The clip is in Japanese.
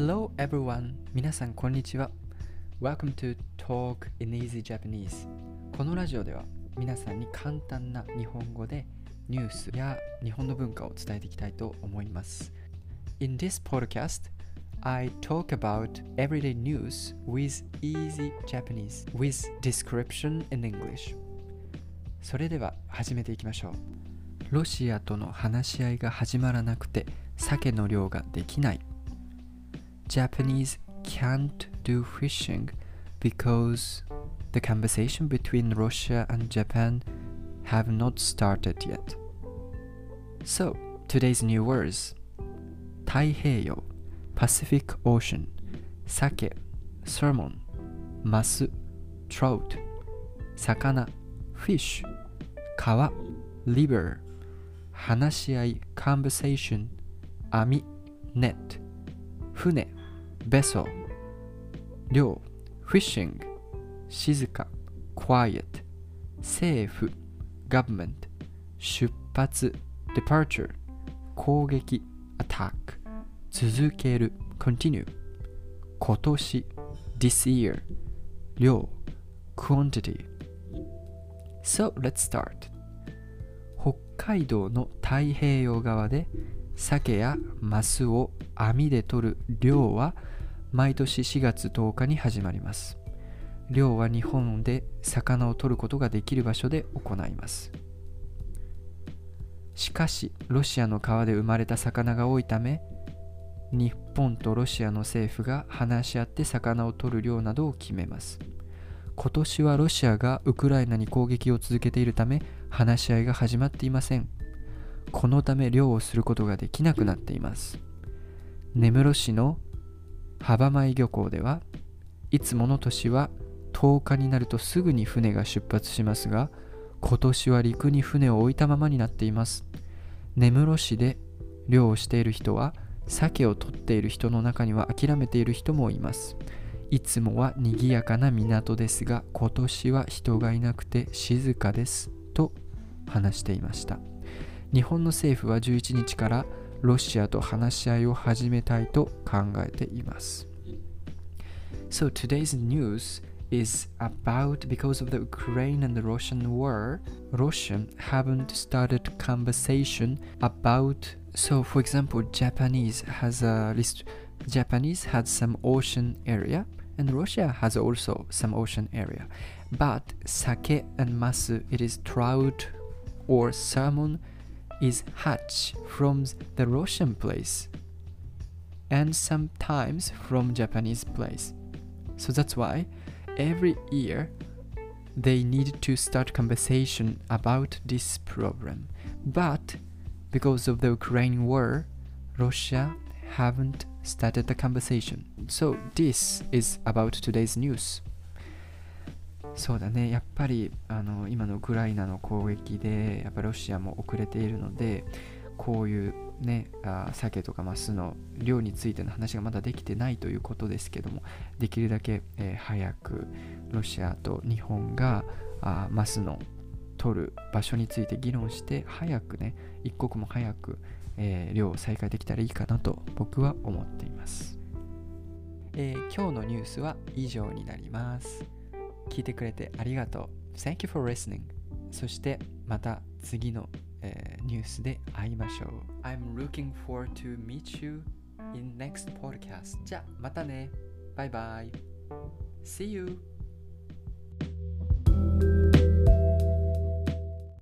Hello everyone! 皆さんこんにちは。Welcome to Talk in Easy Japanese. このラジオでは皆さんに簡単な日本語でニュースや日本の文化を伝えていきたいと思います。In this podcast, I talk about everyday news with easy Japanese with description in English. それでは始めていきましょう。ロシアとの話し合いが始まらなくて鮭の漁ができない。Japanese can't do fishing because the conversation between Russia and Japan have not started yet. So, today's new words 太平洋 Pacific Ocean 鮭 Salmon マス Trout 魚 Fish 川 River 話し合い Conversation 網 Net 船 Vessel 漁 Fishing 静か Quiet 政府 Government 出発 Departure 攻撃 Attack 続ける Continue 今年 This year 量 Quantity So let's start 北海道の太平洋側で鮭やマスを網で取る漁は毎年4月10日に始まります。漁は日本で魚を取ることができる場所で行います。しかしロシアの川で生まれた魚が多いため日本とロシアの政府が話し合って魚を取る量などを決めます。今年はロシアがウクライナに攻撃を続けているため話し合いが始まっていません。このため漁をすることができなくなっています。根室市の幅前漁港ではいつもの年は10日になるとすぐに船が出発しますが今年は陸に船を置いたままになっています。根室市で漁をしている人は鮭を取っている人の中には諦めている人もいます。いつもは賑やかな港ですが今年は人がいなくて静かですと話していました。日本の政府は11日からロシアと話し合いを始めたいと考えています So today's news is about because of the Ukraine and the Russian war, Russia haven't started conversation about so for example Japanese has a list Japanese has some ocean area and Russia has also some ocean area. But sake and masu it is trout or salmon is hatch from the Russian place and sometimes from Japanese place. So that's why every year they need to start conversation about this problem. But because of the Ukraine war, Russia haven't started the conversation. So this is about today's news. そうだね、やっぱりあの今のウクライナの攻撃で、やっぱロシアも遅れているので、こういうね、あ鮭とかマスの量についての話がまだできてないということですけども、できるだけ、えー早くロシアと日本があマスの取る場所について議論して、早くね、一刻も早く、えー量を再開できたらいいかなと僕は思っています、えー今日のニュースは以上になります。聞いてくれてありがとう。Thank you for listening. そしてまた次の、えーニュースで会いましょう。I'm looking forward to meet you in next podcast. じゃあまたね。バイバイ。See you!